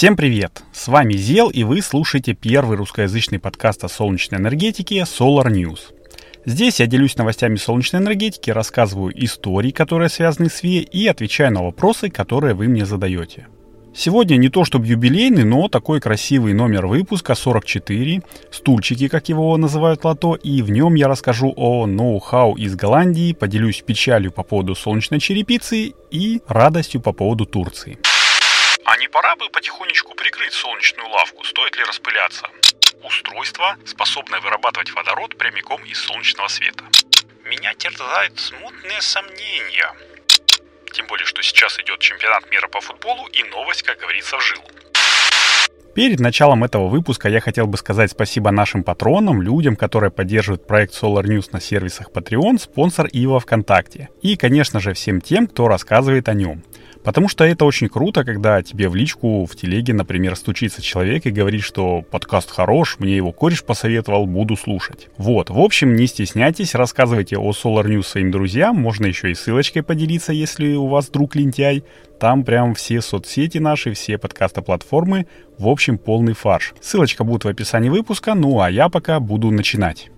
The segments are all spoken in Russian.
Всем привет! С вами Зел, и вы слушаете первый русскоязычный подкаст о солнечной энергетике Solar News. Здесь я делюсь новостями солнечной энергетики, рассказываю истории, которые связаны с ВИЭ, и отвечаю на вопросы, которые вы мне задаете. Сегодня не то чтобы юбилейный, но такой красивый номер выпуска 44, стульчики, как его называют лото, и в нем я расскажу о ноу-хау из Голландии, поделюсь печалью по поводу солнечной черепицы и радостью по поводу Турции. А не пора бы потихонечку прикрыть солнечную лавку? Стоит ли распыляться? Устройство, способное вырабатывать водород прямиком из солнечного света. Меня терзают смутные сомнения. Тем более, что сейчас идет чемпионат мира по футболу и новость, как говорится, в жилу. Перед началом этого выпуска я хотел бы сказать спасибо нашим патронам, людям, которые поддерживают проект Solar News на сервисах Patreon, спонсор и во ВКонтакте. И, конечно же, всем тем, кто рассказывает о нем. Потому что это очень круто, когда тебе в личку, в телеге, например, стучится человек и говорит, что подкаст хорош, мне его кореш посоветовал, буду слушать. Вот, в общем, не стесняйтесь, рассказывайте о Solar News своим друзьям, можно еще и ссылочкой поделиться, если у вас друг лентяй. Там прям все соцсети наши, все подкаста-платформы, в общем, полный фарш. Ссылочка будет в описании выпуска, ну а я пока буду начинать.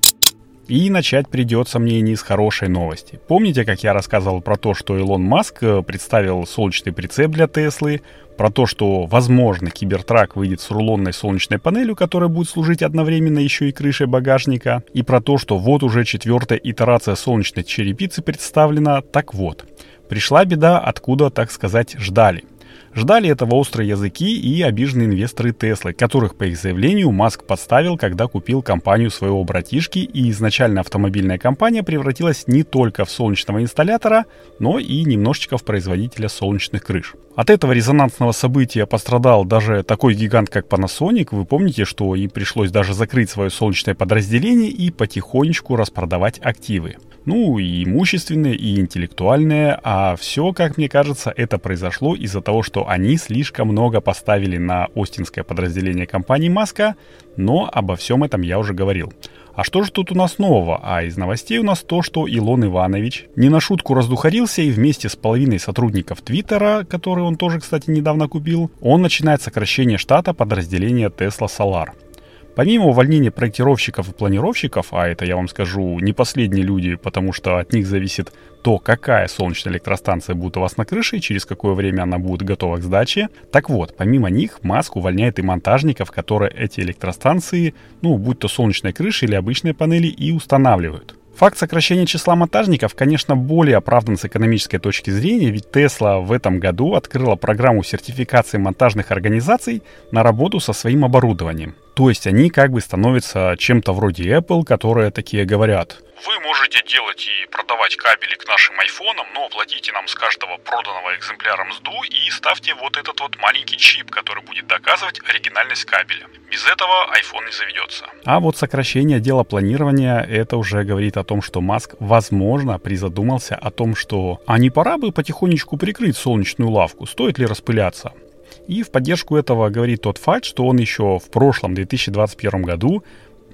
И начать придется мне не с хорошей новости. Помните, как я рассказывал про то, что Илон Маск э, представил солнечный прицеп для Теслы, про то, что, возможно, Кибертрак выйдет с рулонной солнечной панелью, которая будет служить одновременно еще и крышей багажника, и про то, что вот уже четвертая итерация солнечной черепицы представлена. Так вот, пришла беда, откуда, так сказать, ждали. Ждали этого острые языки и обиженные инвесторы Теслы, которых, по их заявлению, Маск подставил, когда купил компанию своего братишки, и изначально автомобильная компания превратилась не только в солнечного инсталлятора, но и немножечко в производителя солнечных крыш. От этого резонансного события пострадал даже такой гигант, как Panasonic. Вы помните, что им пришлось даже закрыть свое солнечное подразделение и потихонечку распродавать активы. Ну, и имущественные, и интеллектуальные, а все, как мне кажется, это произошло из-за того, что они слишком много поставили на остинское подразделение компании Маска, но обо всем этом я уже говорил. А что же тут у нас нового? А из новостей у нас то, что Илон Иванович не на шутку раздухарился и вместе с половиной сотрудников Твиттера, которые он тоже, кстати, недавно купил, он начинает сокращение штата подразделения Tesla Solar. Помимо увольнения проектировщиков и планировщиков, а это, я вам скажу, не последние люди, потому что от них зависит то, какая солнечная электростанция будет у вас на крыше и через какое время она будет готова к сдаче. Так вот, помимо них, Маск увольняет и монтажников, которые эти электростанции, ну, будь то солнечные крыши или обычные панели, и устанавливают. Факт сокращения числа монтажников, конечно, более оправдан с экономической точки зрения, ведь Tesla в этом году открыла программу сертификации монтажных организаций на работу со своим оборудованием. То есть они как бы становятся чем-то вроде Apple, которые такие говорят. Вы можете делать и продавать кабели к нашим айфонам, но платите нам с каждого проданного экземпляра мзду и ставьте вот этот вот маленький чип, который будет доказывать оригинальность кабеля. Без этого iPhone не заведется. А вот сокращение дела планирования, это уже говорит о том, что Маск, возможно, призадумался о том, что а не пора бы потихонечку прикрыть солнечную лавку, стоит ли распыляться. И в поддержку этого говорит тот факт, что он еще в прошлом 2021 году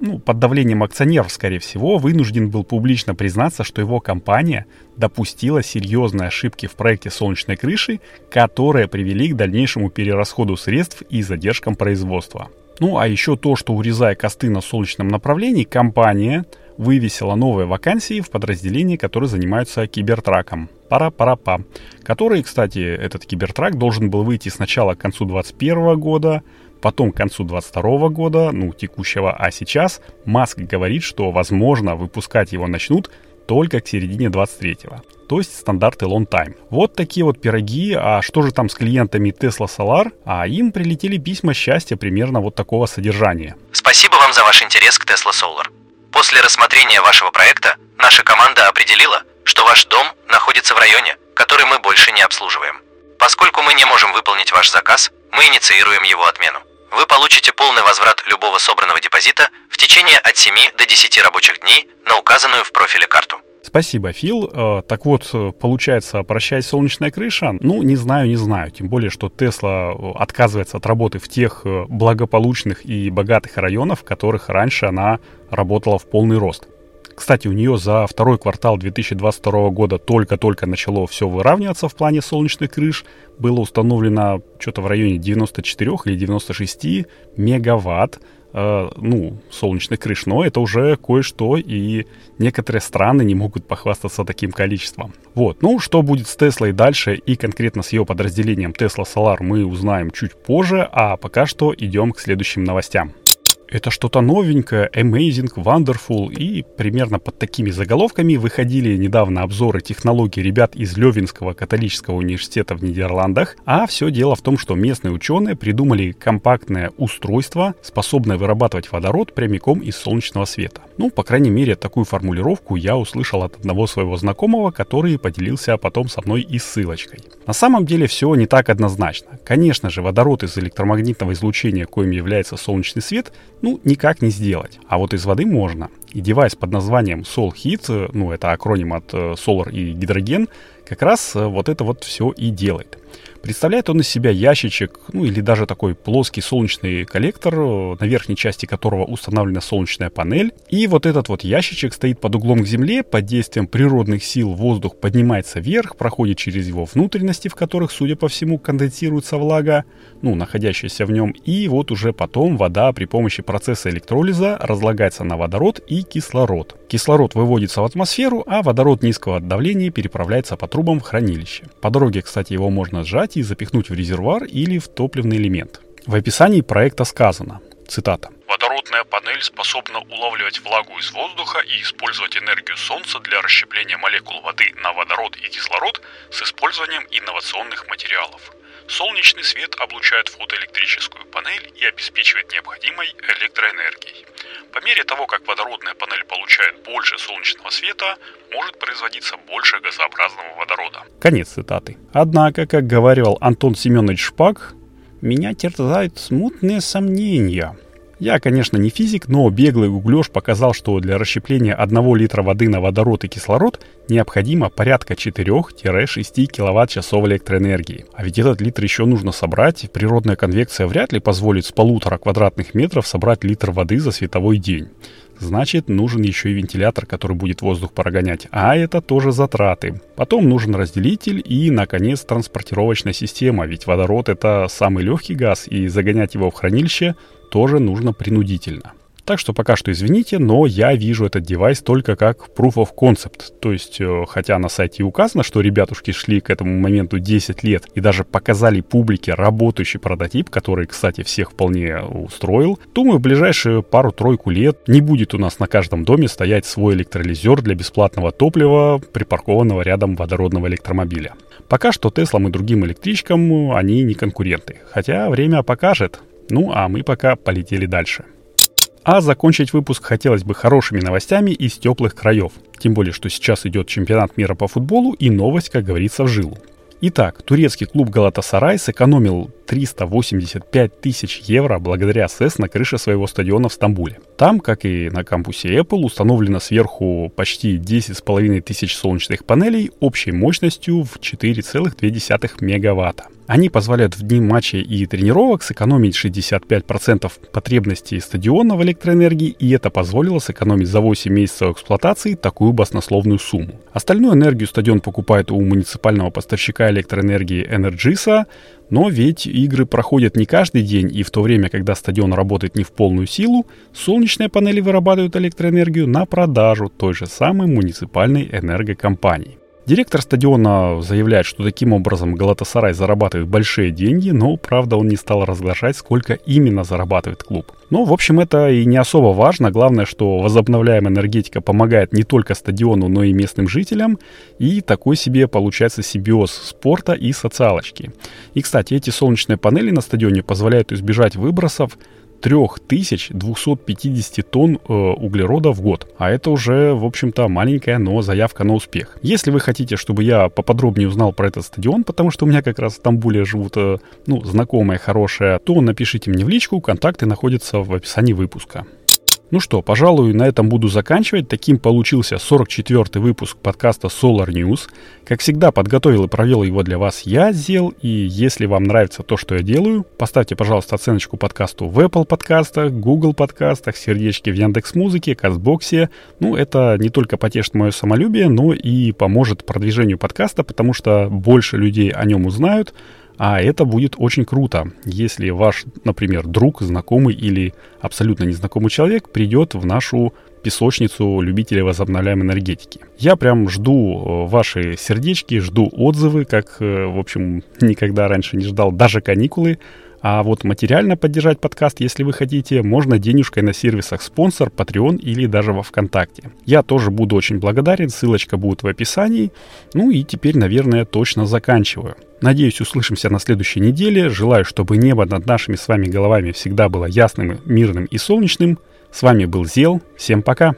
ну, под давлением акционеров, скорее всего, вынужден был публично признаться, что его компания допустила серьезные ошибки в проекте солнечной крыши, которые привели к дальнейшему перерасходу средств и задержкам производства. Ну а еще то, что урезая косты на солнечном направлении, компания вывесила новые вакансии в подразделении, которые занимаются кибертраком. Пара-пара-па. Который, кстати, этот кибертрак должен был выйти сначала к концу 2021 года, потом к концу 2022 года, ну, текущего, а сейчас Маск говорит, что, возможно, выпускать его начнут только к середине 23-го. То есть стандарты long time. Вот такие вот пироги. А что же там с клиентами Tesla Solar? А им прилетели письма счастья примерно вот такого содержания. Спасибо вам за ваш интерес к Tesla Solar. После рассмотрения вашего проекта наша команда определила, что ваш дом находится в районе, который мы больше не обслуживаем. Поскольку мы не можем выполнить ваш заказ, мы инициируем его отмену. Вы получите полный возврат любого собранного депозита в течение от 7 до 10 рабочих дней на указанную в профиле карту. Спасибо, Фил. Э, так вот, получается, прощай солнечная крыша. Ну, не знаю, не знаю. Тем более, что Тесла э, отказывается от работы в тех э, благополучных и богатых районах, в которых раньше она работала в полный рост. Кстати, у нее за второй квартал 2022 года только-только начало все выравниваться в плане солнечных крыш. Было установлено что-то в районе 94 или 96 мегаватт э, ну, солнечных крыш, но это уже кое-что, и некоторые страны не могут похвастаться таким количеством. Вот, ну, что будет с Теслой дальше, и конкретно с ее подразделением Tesla Solar мы узнаем чуть позже, а пока что идем к следующим новостям это что-то новенькое, amazing, wonderful, и примерно под такими заголовками выходили недавно обзоры технологий ребят из Левинского католического университета в Нидерландах, а все дело в том, что местные ученые придумали компактное устройство, способное вырабатывать водород прямиком из солнечного света. Ну, по крайней мере, такую формулировку я услышал от одного своего знакомого, который поделился потом со мной и ссылочкой. На самом деле все не так однозначно. Конечно же, водород из электромагнитного излучения, коим является солнечный свет, ну, никак не сделать. А вот из воды можно. И девайс под названием SolHeat, ну, это акроним от э, Solar и гидроген, как раз э, вот это вот все и делает. Представляет он из себя ящичек, ну или даже такой плоский солнечный коллектор, на верхней части которого установлена солнечная панель. И вот этот вот ящичек стоит под углом к земле, под действием природных сил воздух поднимается вверх, проходит через его внутренности, в которых, судя по всему, конденсируется влага, ну, находящаяся в нем, и вот уже потом вода при помощи процесса электролиза разлагается на водород и кислород. Кислород выводится в атмосферу, а водород низкого давления переправляется по трубам в хранилище. По дороге, кстати, его можно сжать взять и запихнуть в резервуар или в топливный элемент. В описании проекта сказано, цитата, Водородная панель способна улавливать влагу из воздуха и использовать энергию Солнца для расщепления молекул воды на водород и кислород с использованием инновационных материалов. Солнечный свет облучает фотоэлектрическую панель и обеспечивает необходимой электроэнергией. По мере того, как водородная панель получает больше солнечного света, может производиться больше газообразного водорода. Конец цитаты. Однако, как говорил Антон Семенович Шпак, меня терзают смутные сомнения – я, конечно, не физик, но беглый гуглеж показал, что для расщепления 1 литра воды на водород и кислород необходимо порядка 4-6 киловатт-часов электроэнергии. А ведь этот литр еще нужно собрать, природная конвекция вряд ли позволит с полутора квадратных метров собрать литр воды за световой день. Значит, нужен еще и вентилятор, который будет воздух прогонять. А это тоже затраты. Потом нужен разделитель и, наконец, транспортировочная система. Ведь водород это самый легкий газ, и загонять его в хранилище тоже нужно принудительно. Так что пока что извините, но я вижу этот девайс только как proof of concept. То есть, э, хотя на сайте указано, что ребятушки шли к этому моменту 10 лет и даже показали публике работающий прототип, который, кстати, всех вполне устроил, думаю, в ближайшие пару-тройку лет не будет у нас на каждом доме стоять свой электролизер для бесплатного топлива, припаркованного рядом водородного электромобиля. Пока что Теслам и другим электричкам они не конкуренты. Хотя время покажет. Ну а мы пока полетели дальше. А закончить выпуск хотелось бы хорошими новостями из теплых краев. Тем более, что сейчас идет чемпионат мира по футболу и новость, как говорится, в жилу. Итак, турецкий клуб Галатасарай сэкономил 385 тысяч евро благодаря СЭС на крыше своего стадиона в Стамбуле. Там, как и на кампусе Apple, установлено сверху почти 10,5 тысяч солнечных панелей общей мощностью в 4,2 мегаватта. Они позволяют в дни матчей и тренировок сэкономить 65% потребностей стадиона в электроэнергии, и это позволило сэкономить за 8 месяцев эксплуатации такую баснословную сумму. Остальную энергию стадион покупает у муниципального поставщика электроэнергии Energisa, но ведь игры проходят не каждый день, и в то время, когда стадион работает не в полную силу, солнечные панели вырабатывают электроэнергию на продажу той же самой муниципальной энергокомпании. Директор стадиона заявляет, что таким образом Галатасарай зарабатывает большие деньги, но, правда, он не стал разглашать, сколько именно зарабатывает клуб. Но, в общем, это и не особо важно. Главное, что возобновляемая энергетика помогает не только стадиону, но и местным жителям. И такой себе получается симбиоз спорта и социалочки. И, кстати, эти солнечные панели на стадионе позволяют избежать выбросов 3250 тонн э, углерода в год. А это уже, в общем-то, маленькая, но заявка на успех. Если вы хотите, чтобы я поподробнее узнал про этот стадион, потому что у меня как раз в Стамбуле живут, э, ну, знакомые, хорошие, то напишите мне в личку, контакты находятся в описании выпуска. Ну что, пожалуй, на этом буду заканчивать. Таким получился 44-й выпуск подкаста Solar News. Как всегда, подготовил и провел его для вас я, Зел. И если вам нравится то, что я делаю, поставьте, пожалуйста, оценочку подкасту в Apple подкастах, Google подкастах, сердечки в Яндекс Музыке, Казбоксе. Ну, это не только потешит мое самолюбие, но и поможет продвижению подкаста, потому что больше людей о нем узнают, а это будет очень круто, если ваш, например, друг, знакомый или абсолютно незнакомый человек придет в нашу песочницу любителей возобновляемой энергетики. Я прям жду э, ваши сердечки, жду отзывы, как, э, в общем, никогда раньше не ждал, даже каникулы. А вот материально поддержать подкаст, если вы хотите, можно денежкой на сервисах спонсор, Patreon или даже во ВКонтакте. Я тоже буду очень благодарен, ссылочка будет в описании. Ну и теперь, наверное, точно заканчиваю. Надеюсь, услышимся на следующей неделе. Желаю, чтобы небо над нашими с вами головами всегда было ясным, мирным и солнечным. С вами был Зел. Всем пока!